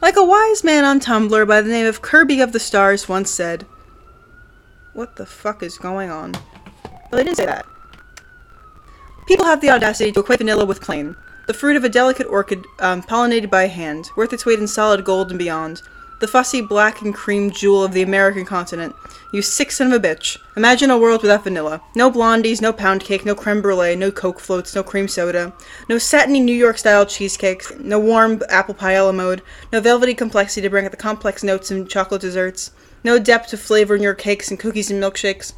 Like a wise man on Tumblr by the name of Kirby of the Stars once said, What the fuck is going on? Well, they didn't say that. People have the audacity to equate vanilla with plain, the fruit of a delicate orchid um, pollinated by hand, worth its weight in solid gold and beyond. The fussy black and cream jewel of the American continent. You sick son of a bitch. Imagine a world without vanilla. No blondies, no pound cake, no creme brulee, no coke floats, no cream soda, no satiny New York style cheesecakes, no warm apple pie a la mode, no velvety complexity to bring out the complex notes in chocolate desserts, no depth of flavor in your cakes and cookies and milkshakes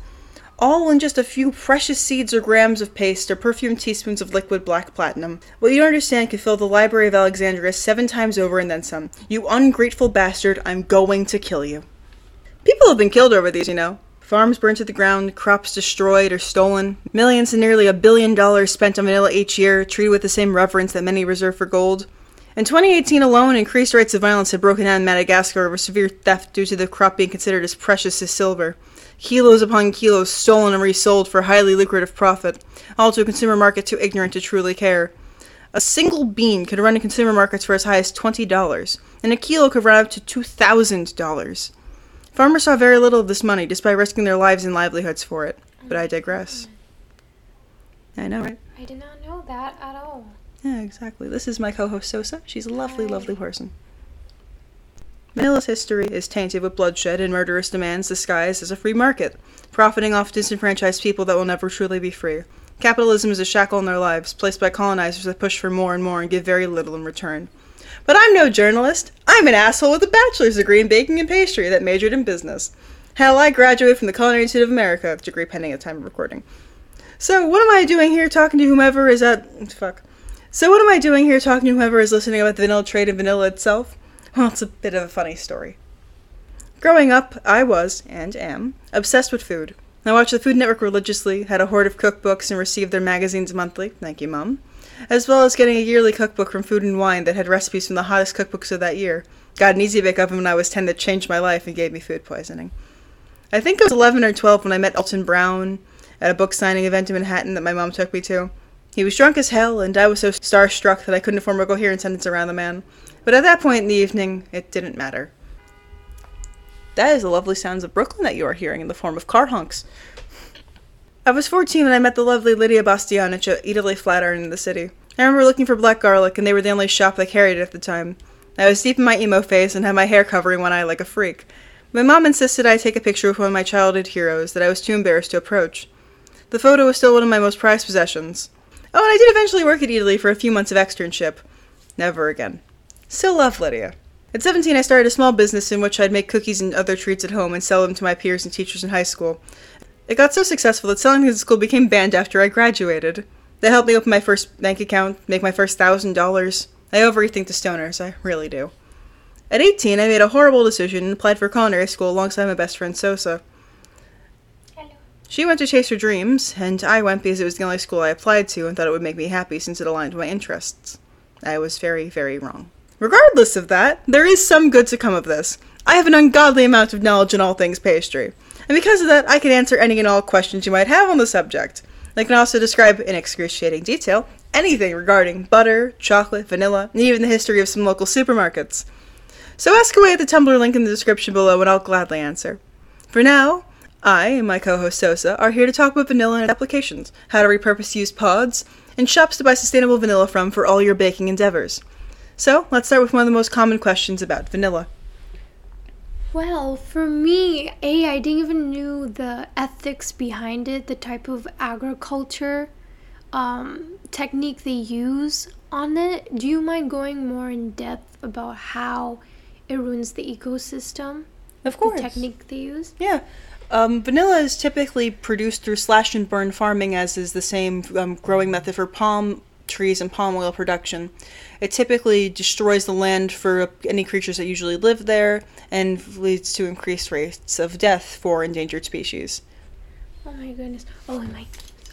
all in just a few precious seeds or grams of paste or perfumed teaspoons of liquid black platinum. What you don't understand could fill the Library of Alexandria seven times over and then some. You ungrateful bastard, I'm going to kill you. People have been killed over these, you know. Farms burned to the ground, crops destroyed or stolen, millions and nearly a billion dollars spent on vanilla each year, treated with the same reverence that many reserve for gold. In 2018 alone, increased rates of violence had broken out in Madagascar over severe theft due to the crop being considered as precious as silver kilos upon kilos stolen and resold for highly lucrative profit, all to a consumer market too ignorant to truly care. A single bean could run in consumer markets for as high as $20, and a kilo could run up to $2,000. Farmers saw very little of this money, despite risking their lives and livelihoods for it. But I digress. I know, right? I did not know that at all. Yeah, exactly. This is my co host Sosa. She's a lovely, Hi. lovely person. Vanilla's history is tainted with bloodshed and murderous demands disguised as a free market, profiting off disenfranchised people that will never truly be free. Capitalism is a shackle on their lives, placed by colonizers that push for more and more and give very little in return. But I'm no journalist. I'm an asshole with a bachelor's degree in baking and pastry that majored in business. Hell, I graduated from the Culinary Institute of America, degree pending at the time of recording. So, what am I doing here talking to whomever is at. Fuck. So, what am I doing here talking to whomever is listening about the vanilla trade and vanilla itself? Well, it's a bit of a funny story. Growing up, I was, and am, obsessed with food. I watched the Food Network religiously, had a hoard of cookbooks, and received their magazines monthly. Thank you, Mum. As well as getting a yearly cookbook from Food and Wine that had recipes from the hottest cookbooks of that year. Got an easy bake oven when I was 10 that changed my life and gave me food poisoning. I think I was 11 or 12 when I met Alton Brown at a book signing event in Manhattan that my mom took me to. He was drunk as hell, and I was so starstruck that I couldn't form a coherent sentence around the man. But at that point in the evening, it didn't matter. That is the lovely sounds of Brooklyn that you are hearing in the form of car honks. I was 14 when I met the lovely Lidia Bastianich at Eataly Flatiron in the city. I remember looking for black garlic, and they were the only shop that carried it at the time. I was deep in my emo phase and had my hair covering one eye like a freak. My mom insisted I take a picture with one of my childhood heroes that I was too embarrassed to approach. The photo was still one of my most prized possessions. Oh, and I did eventually work at Eataly for a few months of externship. Never again. Still love Lidia. At 17, I started a small business in which I'd make cookies and other treats at home and sell them to my peers and teachers in high school. It got so successful that selling things at school became banned after I graduated. That helped me open my first bank account, make my first thousand dollars. I overthink the stoners, I really do. At 18, I made a horrible decision and applied for culinary school alongside my best friend Sosa. She went to chase her dreams, and I went because it was the only school I applied to and thought it would make me happy since it aligned with my interests. I was very, very wrong. Regardless of that, there is some good to come of this. I have an ungodly amount of knowledge in all things pastry, and because of that, I can answer any and all questions you might have on the subject. I can also describe in excruciating detail anything regarding butter, chocolate, vanilla, and even the history of some local supermarkets. So ask away at the Tumblr link in the description below and I'll gladly answer. For now, I and my co host Sosa are here to talk about vanilla and applications, how to repurpose used pods, and shops to buy sustainable vanilla from for all your baking endeavors. So, let's start with one of the most common questions about vanilla. Well, for me, A, I didn't even knew the ethics behind it, the type of agriculture um, technique they use on it. Do you mind going more in depth about how it ruins the ecosystem? Of course. The technique they use? Yeah. Um, vanilla is typically produced through slash and burn farming, as is the same um, growing method for palm trees and palm oil production. It typically destroys the land for any creatures that usually live there and leads to increased rates of death for endangered species. Oh my goodness. Oh, am I supposed to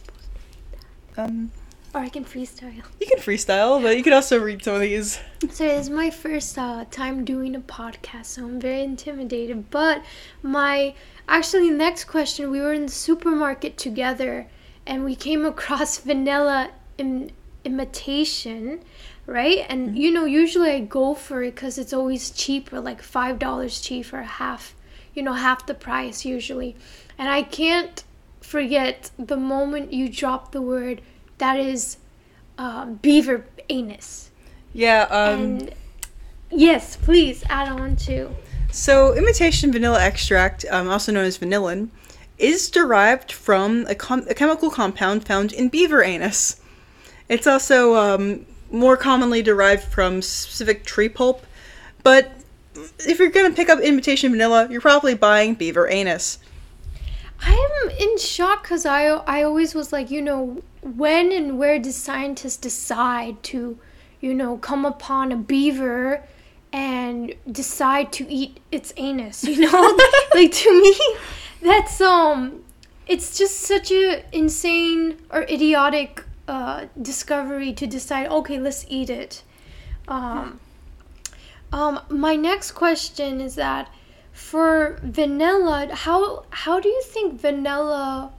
do? Um, or I can freestyle. You can freestyle, but you can also read some of these. So this is my first uh, time doing a podcast, so I'm very intimidated. But my actually next question, we were in the supermarket together, and we came across vanilla in imitation right? And you know, usually I go for it because it's always cheaper, like five dollars cheaper, half, you know, half the price usually. And I can't forget the moment you dropped the word that is uh, beaver anus. Yeah, um, and yes, please add on to. So, imitation vanilla extract, um, also known as vanillin, is derived from a, com- a chemical compound found in beaver anus. It's also um, more commonly derived from specific tree pulp, but if you're gonna pick up imitation vanilla, you're probably buying beaver anus. I'm in shock because I, I always was like, you know, when and where do scientists decide to, you know, come upon a beaver and decide to eat its anus? You know, like to me, that's um, it's just such a insane or idiotic uh, discovery to decide. Okay, let's eat it. Um, um, my next question is that for vanilla, how how do you think vanilla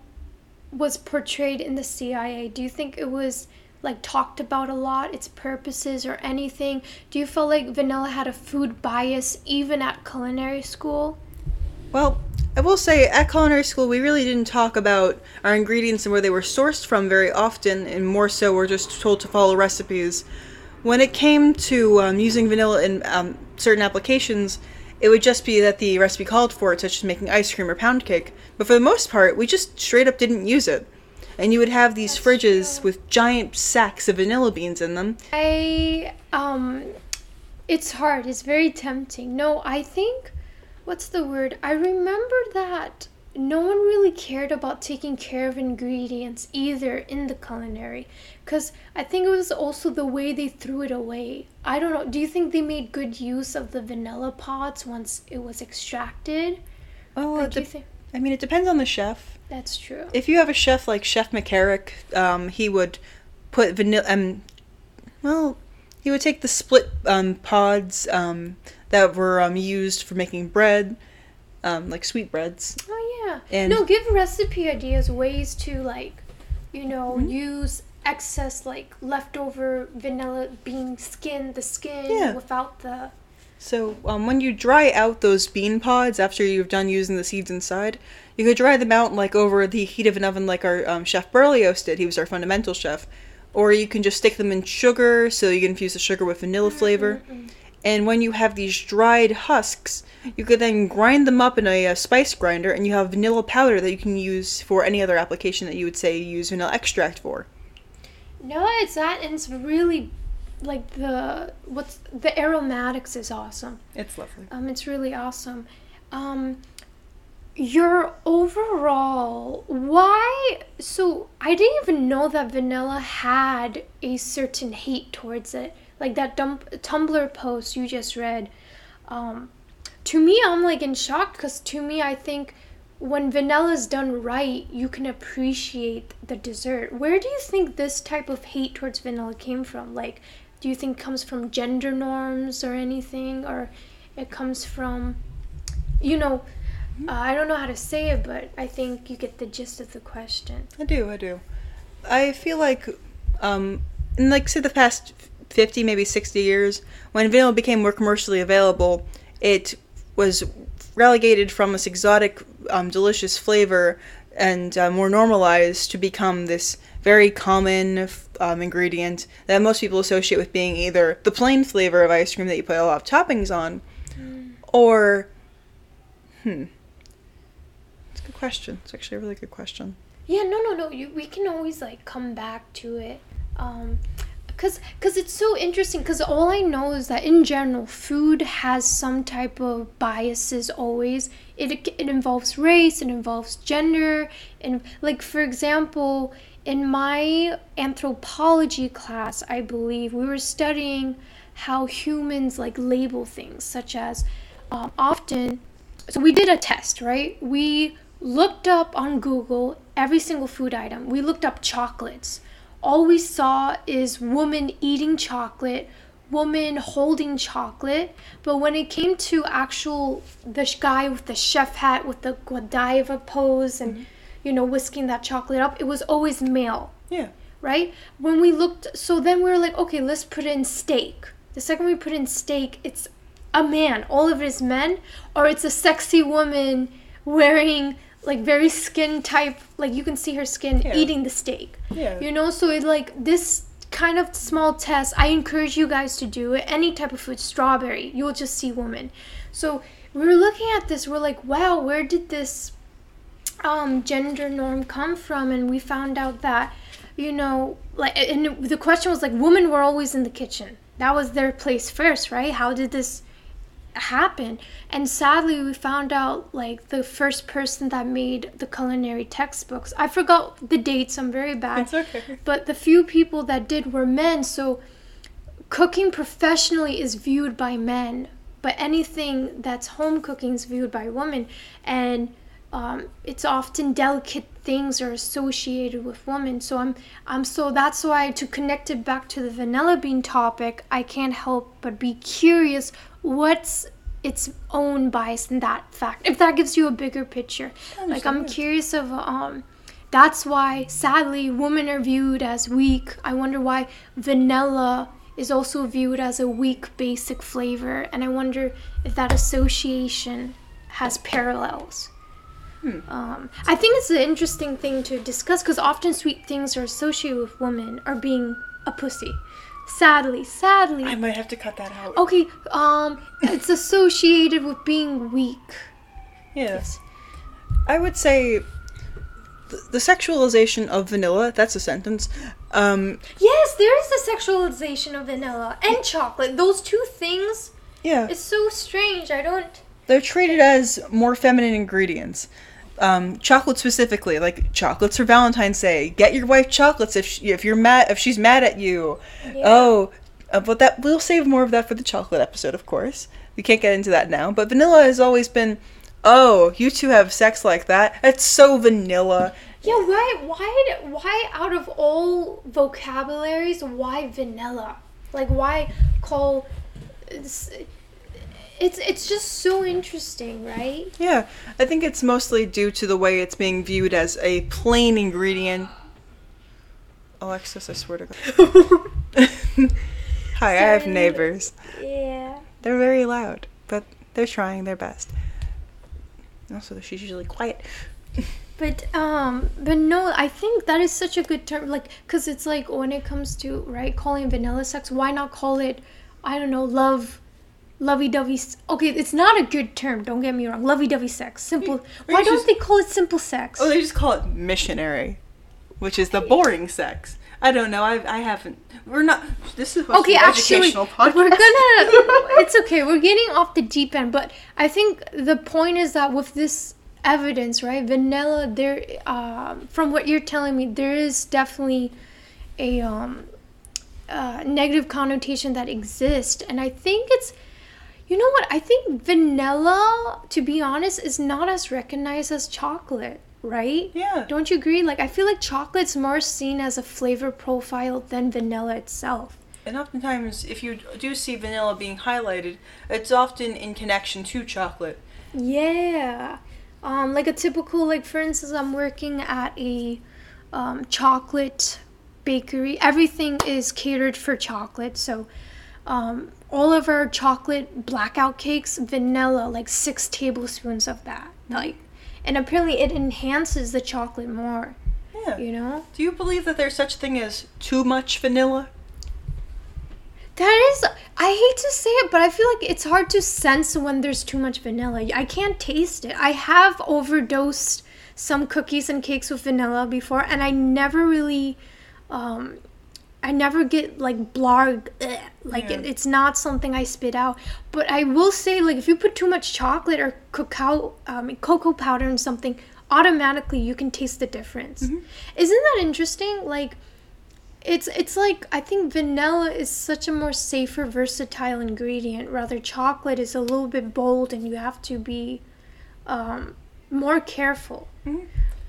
was portrayed in the CIA? Do you think it was like talked about a lot, its purposes or anything? Do you feel like vanilla had a food bias even at culinary school? Well, I will say at culinary school we really didn't talk about our ingredients and where they were sourced from very often, and more so we're just told to follow recipes. When it came to um, using vanilla in um, certain applications, it would just be that the recipe called for it, such as making ice cream or pound cake. But for the most part, we just straight up didn't use it. And you would have these That's fridges true. with giant sacks of vanilla beans in them. I um it's hard. It's very tempting. No, I think what's the word? I remember that no one really cared about taking care of ingredients either in the culinary cuz I think it was also the way they threw it away. I don't know. Do you think they made good use of the vanilla pods once it was extracted? Well, Or it do you de- think I mean, it depends on the chef. that's true? If you have a chef like Chef McCarrick, um, he would put vanilla. Um, well, he would take the split um, pods um, that were um, used for making bread, um, like sweetbreads. Oh yeah. And- no, give recipe ideas, ways to like, you know, Mm-hmm. use excess like leftover vanilla bean skin, the skin Yeah. without the. So um, when you dry out those bean pods after you've done using the seeds inside, you could dry them out like over the heat of an oven, like our um, chef Berlioz did. He was our fundamental chef. Or you can just stick them in sugar, so you can infuse the sugar with vanilla flavor. And when you have these dried husks, you could then grind them up in a, uh spice grinder, and you have vanilla powder that you can use for any other application that you would say use vanilla extract for. No, it's that, and it's really like the what's the aromatics is awesome. It's lovely. Um, it's really awesome. Um, your overall why? So I didn't even know that vanilla had a certain hate towards it. Like that dump, Tumblr post you just read. Um, to me, I'm like in shock because to me, I think when vanilla's done right, you can appreciate the dessert. Where do you think this type of hate towards vanilla came from? Like, do you think it comes from gender norms or anything, or it comes from, you know, uh, I don't know how to say it, but I think you get the gist of the question. I do, I do. I feel like, um, in like say the past fifty, maybe sixty years, when vanilla became more commercially available, it was relegated from this exotic, um, delicious flavor and uh, more normalized to become this very common f- um, ingredient that most people associate with being either the plain flavor of ice cream that you put a lot of toppings on, or, hmm. It's a good question. It's actually a really good question. Yeah, no, no, no. You, we can always like come back to it, um, cause, cause it's so interesting. Cause all I know is that in general, food has some type of biases. Always, it it involves race, it involves gender, and like for example, in my anthropology class, I believe we were studying how humans like label things, such as um, often so we did a test, right? We looked up on Google every single food item. We looked up chocolates. All we saw is woman eating chocolate, woman holding chocolate. But when it came to actual the guy with the chef hat with the Godiva pose and mm-hmm. you know whisking that chocolate up, it was always male. Yeah. right? When we looked, so then we were like, okay, let's put in steak. The second we put in steak, it's a man. All of it is men, or it's a sexy woman wearing like very skin type, like you can see her skin Yeah. eating the steak. Yeah. You know, so it like this kind of small test. I encourage you guys to do it. Any type of food, strawberry, you'll just see woman. So we were looking at this. We're like, wow, where did this um, gender norm come from? And we found out that, you know, like, and the question was like, women were always in the kitchen. That was their place first, right? How did this happen? And sadly, we found out like the first person that made the culinary textbooks. I forgot the dates. I'm very bad. It's okay. But the few people that did were men. So cooking professionally is viewed by men, but anything that's home cooking is viewed by women. And um, it's often delicate things are associated with women. So I'm, I'm so that's why to connect it back to the vanilla bean topic, I can't help but be curious what's its own bias in that fact. If that gives you a bigger picture, like I'm curious of um, that's why sadly women are viewed as weak. I wonder why vanilla is also viewed as a weak basic flavor, and I wonder if that association has parallels. Um, I think it's an interesting thing to discuss because often sweet things are associated with women or being a pussy. Sadly, sadly. I might have to cut that out. okay, um, it's associated with being weak. Yes. I would say the, the sexualization of vanilla, that's a sentence. Um, Yes, there is the sexualization of vanilla and chocolate. Those two things, yeah. it's so strange. I don't. They're treated as more feminine ingredients. Um, chocolate specifically, like chocolates for Valentine's Day. Get your wife chocolates if she, if you're mad if she's mad at you. Oh, uh, but that we'll save more of that for the chocolate episode, of course. We can't get into that now. But vanilla has always been, oh, you two have sex like that. It's so vanilla. Yeah, why, why, why out of all vocabularies, why vanilla? Like, why call? It's, it's just so interesting, right? Yeah, I think it's mostly due to the way it's being viewed as a plain ingredient. Alexis, I swear to God. Hi, I have neighbors. Yeah. They're very loud, but they're trying their best. Also, she's usually quiet. But um, but no, I think that is such a good term, like, cause it's like when it comes to right calling vanilla sex, why not call it, I don't know, love, lovey-dovey. Okay, it's not a good term. Don't get me wrong, lovey-dovey sex, simple. Why don't just- they call it simple sex? Oh, they just call it missionary, which is the boring sex. I don't know. I I haven't. We're not. This is okay, to be an actually, educational podcast. we're gonna. it's okay. We're getting off the deep end, but I think the point is that with this evidence, right, vanilla, there, um, from what you're telling me, there is definitely a um, uh, negative connotation that exists, and I think it's. You know what? I think vanilla, to be honest, is not as recognized as chocolate, right? Yeah. Don't you agree? Like, I feel like chocolate's more seen as a flavor profile than vanilla itself. And oftentimes, if you do see vanilla being highlighted, it's often in connection to chocolate. Yeah. Um, like a typical, like, for instance, I'm working at a um, chocolate bakery. Everything is catered for chocolate. So, um, all of our chocolate blackout cakes, vanilla, like six tablespoons of that. Like, and apparently it enhances the chocolate more, Yeah. you know? Do you believe that there's such thing as too much vanilla? That is, I hate to say it, but I feel like it's hard to sense when there's too much vanilla. I can't taste it. I have overdosed some cookies and cakes with vanilla before, and I never really, um, I never get like blarg, ugh, like Yeah. it, it's not something I spit out. But I will say, like, if you put too much chocolate or cacao, um, cocoa powder in something, automatically you can taste the difference. Isn't that interesting? Like, it's it's like I think vanilla is such a more safer, versatile ingredient. Rather, chocolate is a little bit bold, and you have to be um, more careful.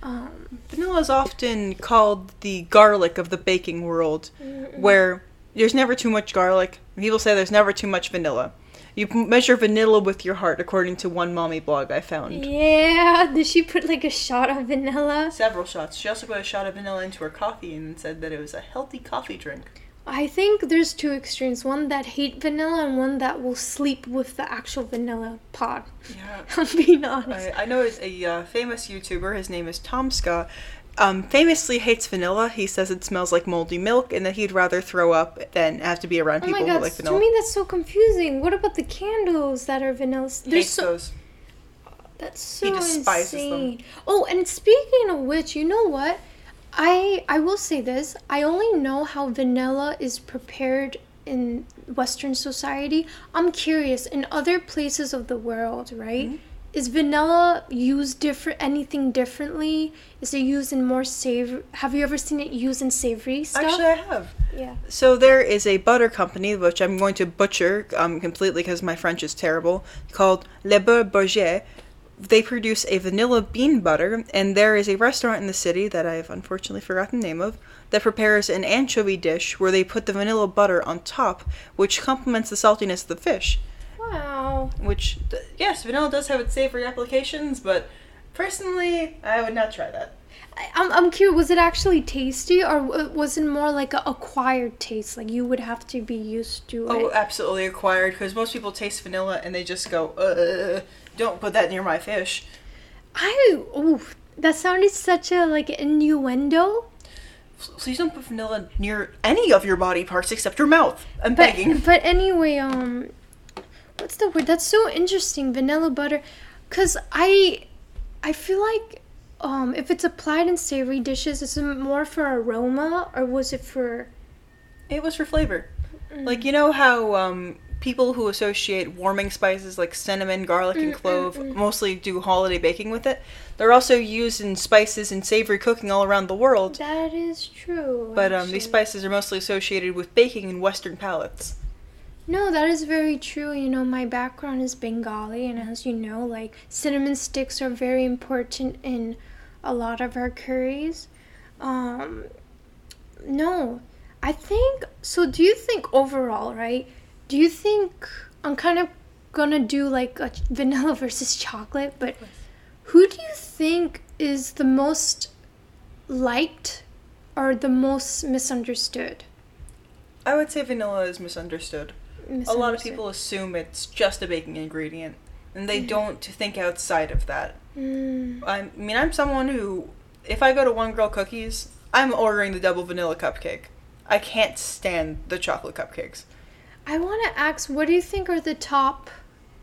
Um, Vanilla is often called the garlic of the baking world, where there's never too much garlic. People say there's never too much vanilla. You measure vanilla with your heart, according to one mommy blog I found. Yeah. Did she put like a shot of vanilla? Several shots. She also put a shot of vanilla into her coffee and said that it was a healthy coffee drink. I think there's two extremes. One that hate vanilla and one that will sleep with the actual vanilla pod. Yeah. I'm being honest. I, I know a uh, famous YouTuber. His name is TomSka. Um, famously hates vanilla. He says it smells like moldy milk, and that he'd rather throw up than have to be around Oh people my who god, like to me that's so confusing. What about the candles that are vanilla? There's hates so those. That's so He despises them. Oh, and speaking of which, you know what? I I will say this. I only know how vanilla is prepared in Western society. I'm curious in other places of the world, right? Mm-hmm. Is vanilla used different anything differently? Is it used in more savory? Have you ever seen it used in savory stuff? Actually, I have. yeah. So there is a butter company, which I'm going to butcher um, completely because my French is terrible, called Le Beurre Bourget. They produce a vanilla bean butter, and there is a restaurant in the city that I've unfortunately forgotten the name of that prepares an anchovy dish where they put the vanilla butter on top, which complements the saltiness of the fish. Wow. Which, yes, vanilla does have its savory applications, but personally, I would not try that. I'm, I'm curious, was it actually tasty or was it more like a acquired taste? Like you would have to be used to it? Oh, absolutely acquired, because most people taste vanilla and they just go, uh, don't put that near my fish. I, oh, that sounded such a like innuendo. Please don't put vanilla near any of your body parts except your mouth. I'm But, begging. but anyway, um, what's the word? That's so interesting, vanilla butter. Cause I, I feel like, um, if it's applied in savory dishes, is it more for aroma or was it for? It was for flavor. Like, you know how um, people who associate warming spices like cinnamon, garlic, and clove mostly do holiday baking with it? They're also used in spices and savory cooking all around the world. That is true. But um, these spices are mostly associated with baking in Western palates. No, that is very true. You know, my background is Bengali, and as you know, like cinnamon sticks are very important in a lot of our curries. Um, no, I think so. Do you think overall, right? Do you think I'm kind of gonna do like a vanilla versus chocolate, but who do you think is the most liked or the most misunderstood? I would say vanilla is misunderstood. A lot of people assume it's just a baking ingredient, and they don't think outside of that. Mm. I mean, I'm someone who, if I go to One Girl Cookies, I'm ordering the double vanilla cupcake. I can't stand the chocolate cupcakes. I want to ask, what do you think are the top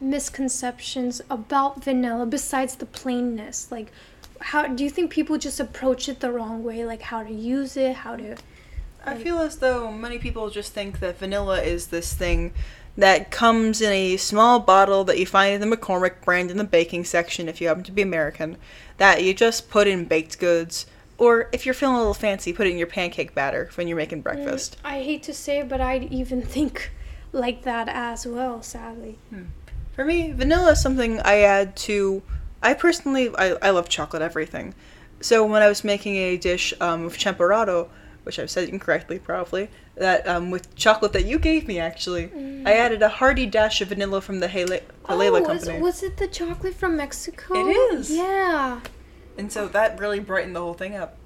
misconceptions about vanilla besides the plainness? Like, how do you think people just approach it the wrong way? Like, how to use it, how to. I feel as though many people just think that vanilla is this thing that comes in a small bottle that you find in the McCormick brand in the baking section if you happen to be American, that you just put in baked goods, or if you're feeling a little fancy, put it in your pancake batter when you're making breakfast. I hate to say it, but I even think like that as well, sadly. For me, vanilla is something I add to. I personally, I, I love chocolate everything. So when I was making a dish um, of champorado, which I've said incorrectly probably, that um, with chocolate that you gave me actually, I added a hearty dash of vanilla from the Hele- Heilala oh, was, company. was it the chocolate from Mexico? It is. Yeah. And so that really brightened the whole thing up.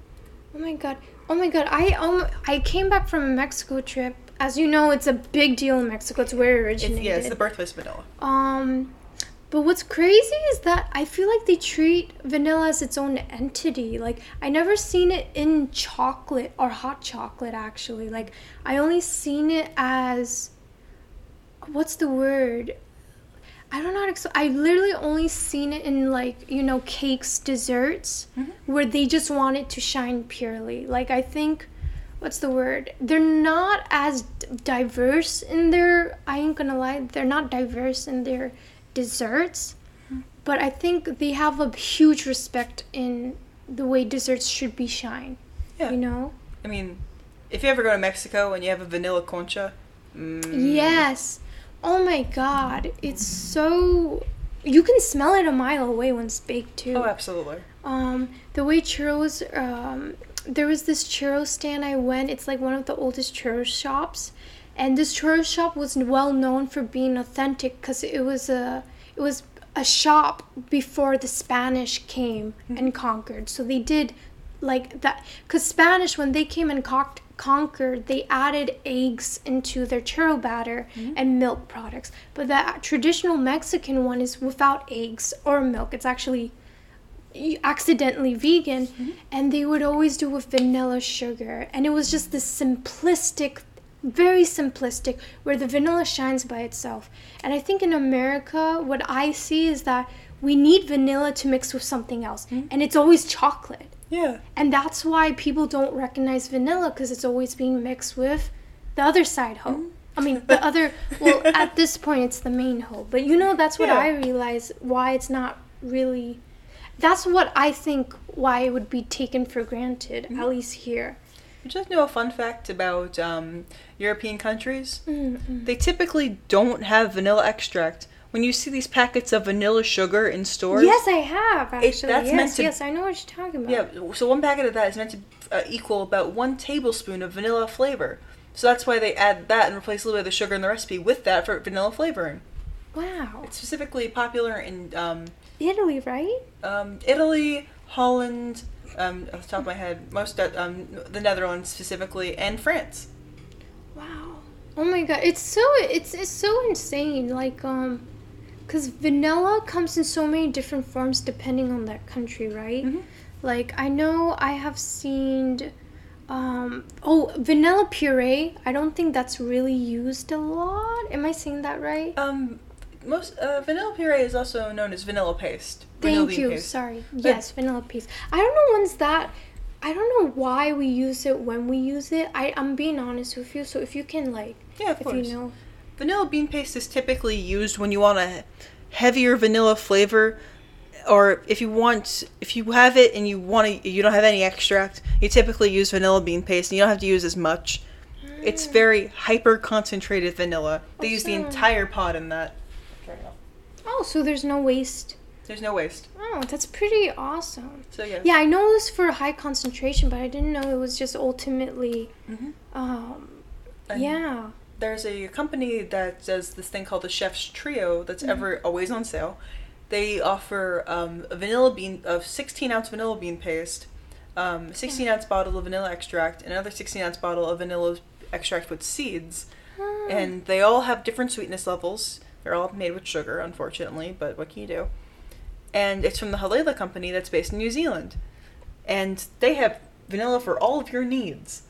Oh my god. Oh my god. I um I came back from a Mexico trip. As you know, it's a big deal in Mexico. It's where it It's, originated. yeah, it's the birthplace of vanilla. Um, but what's crazy is that I feel like they treat vanilla as its own entity. Like I never seen it in chocolate or hot chocolate actually. Like I only seen it as what's the word? I don't know how to explain. I literally only seen it in like you know cakes, desserts, mm-hmm. where they just want it to shine purely. Like I think, what's the word? They're not as d- diverse in their. I ain't gonna lie. They're not diverse in their desserts, but I think they have a huge respect in the way desserts should be shine. Yeah. You know. I mean, if you ever go to Mexico and you have a vanilla concha, mm, Yes. Oh my god. It's so you can smell it a mile away when it's baked too. Oh, absolutely. Um the way churros um there was this churro stand I went. It's like one of the oldest churro shops and this churro shop was well known for being authentic because it was a it was a shop before the Spanish came mm-hmm. and conquered. So they did like that because Spanish when they came and con- conquered, they added eggs into their churro batter mm-hmm. and milk products. But the traditional Mexican one is without eggs or milk. It's actually accidentally vegan mm-hmm. and they would always do with vanilla sugar and it was just this simplistic very simplistic where the vanilla shines by itself and i think in america what i see is that we need vanilla to mix with something else and it's always chocolate Yeah. and that's why people don't recognize vanilla because it's always being mixed with the other side hoe i mean the other well at this point it's the main hoe but you know that's what Yeah. i realize why it's not really that's what I think why it would be taken for granted, Mm-hmm. at least here. You just know a fun fact about um, European countries? Mm-mm. They typically don't have vanilla extract. When you see these packets of vanilla sugar in stores, Yes, I have actually. that's yes, meant to- yes, I know what you're talking about. yeah. So one packet of that is meant to uh, equal about one tablespoon of vanilla flavor. So that's why they add that and replace a little bit of the sugar in the recipe with that for vanilla flavoring. Wow. It's specifically popular in um, Italy, right? um, Italy, Holland, um, off the top of my head, most um, the Netherlands specifically, and France. Wow. Oh my god, it's so it's it's so insane. Like um, cause vanilla comes in so many different forms depending on that country, right? Mhm. Like I know I have seen. Um, oh, vanilla puree. I don't think that's really used a lot. Am I saying that right? Um, most uh, vanilla puree is also known as vanilla paste. vanilla Thank you. paste. Sorry. Yes, vanilla paste. I don't know when's that. I don't know why we use it when we use it. I I'm being honest with you. So if you can like, Yeah, of if course. you know, Vanilla bean paste is typically used when you want a heavier vanilla flavor, or if you want, if you have it and you want to, you don't have any extract, you typically use vanilla bean paste, and you don't have to use as much. It's very hyper concentrated vanilla. They use the entire pod in that. Oh, so there's no waste. There's no waste. Oh, that's pretty awesome. So yeah. Yeah, I know it was for high concentration, but I didn't know it was just ultimately. Mhm. Um, And yeah. There's a company that does this thing called the Chef's Trio that's ever always on sale. They offer um, a vanilla bean of 16 ounce vanilla bean paste, um, a 16 ounce bottle of vanilla extract, and another 16 ounce bottle of vanilla extract with seeds. Ah. And they all have different sweetness levels. They're all made with sugar, unfortunately, but what can you do? And it's from the Heilala company that's based in New Zealand. And they have vanilla for all of your needs.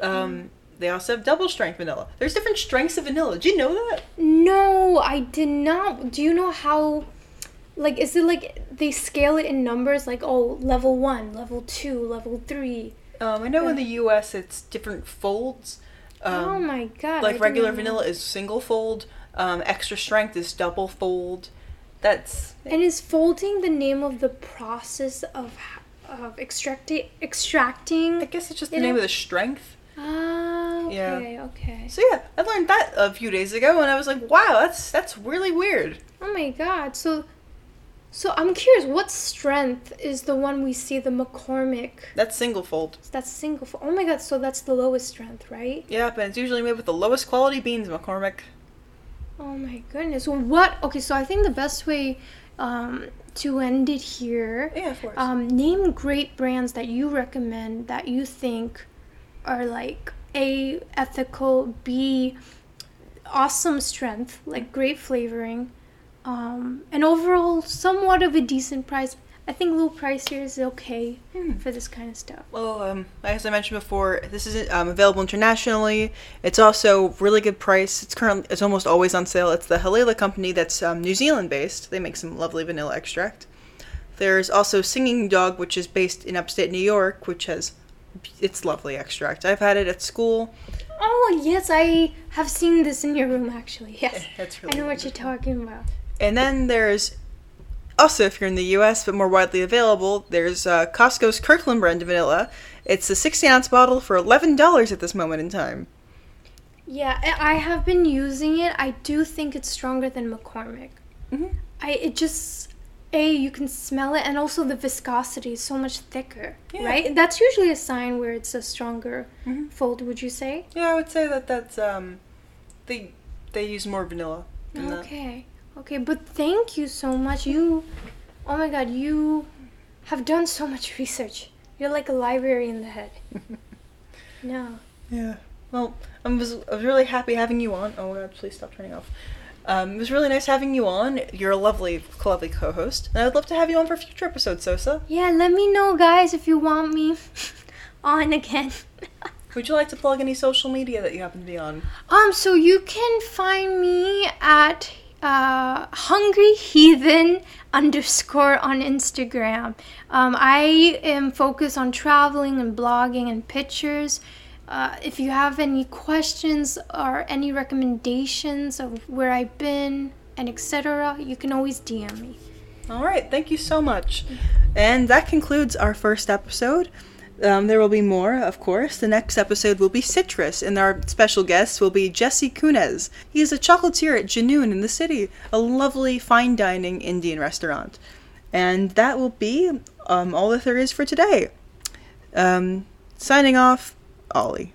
Um, They also have double strength vanilla. There's different strengths of vanilla. Did you know that? No, I did not. Do you know how? Like, is it like they scale it in numbers? Like, oh, level one, level two, level three. Um, I know in the U.S. it's different folds. Um, oh my god! Like regular vanilla is single fold. Um, extra strength is double fold. That's And is folding the name of the process of of extracting extracting. I guess it's just the name know- of the strength. Ah, Yeah. okay, okay. So yeah, I learned that a few days ago, and I was like, wow, that's that's really weird. Oh my god. So, so I'm curious. What strength is the one we see the McCormick? That's single fold. That's single. fo- Oh my god. So that's the lowest strength, right? Yeah, but it's usually made with the lowest quality beans, McCormick. Oh my goodness. Well, what? Okay, so I think the best way um, to end it here. Yeah, of course. Um, name great brands that you recommend that you think are like a ethical, b awesome strength, like great flavoring, um, and overall somewhat of a decent price. I think low price here is okay Hmm. for this kind of stuff. Well, um, as I mentioned before, this is um, available internationally. It's also really good price. It's currently it's almost always on sale. It's the Heilala company that's um, New Zealand based. They make some lovely vanilla extract. There's also Singing Dog, which is based in upstate New York, which has it's lovely extract. I've had it at school. Oh yes, I have seen this in your room actually. Yes, That's I really know what you're talking about. And then there's also, if you're in the U.S. but more widely available, there's uh, Costco's Kirkland brand vanilla. It's a 16 ounce bottle for $11 at this moment in time. Yeah, I I have been using it. I do think it's stronger than McCormick. Mhm. I it just a you can smell it, and also the viscosity is so much thicker, Yeah. right? That's usually a sign where it's a stronger Mhm. fold. Would you say? Yeah, I would say that that's um, they they use more vanilla. okay. that. Okay. But thank you so much. You, oh my god, you have done so much research. You're like a library in the head. no. Yeah. Well, I was, I was really happy having you on. Oh my god, please stop turning off. Um, it was really nice having you on. You're a lovely, lovely co-host, and I'd love to have you on for future episodes, Sosa. Yeah, let me know, guys, if you want me on again. Would you like to plug any social media that you happen to be on? Um, so you can find me at uh, Hungry Heathen underscore on Instagram. Um, I am focused on traveling and blogging and pictures. Uh, if you have any questions or any recommendations of where I've been and etc., you can always DM me. All right, thank you so much. And that concludes our first episode. Um, there will be more, of course. The next episode will be Citrus, and our special guest will be Jesse Kunez. He is a chocolatier at Junoon in the city, a lovely fine dining Indian restaurant. And that will be um, all that there is for today. Um, signing off, Ollie.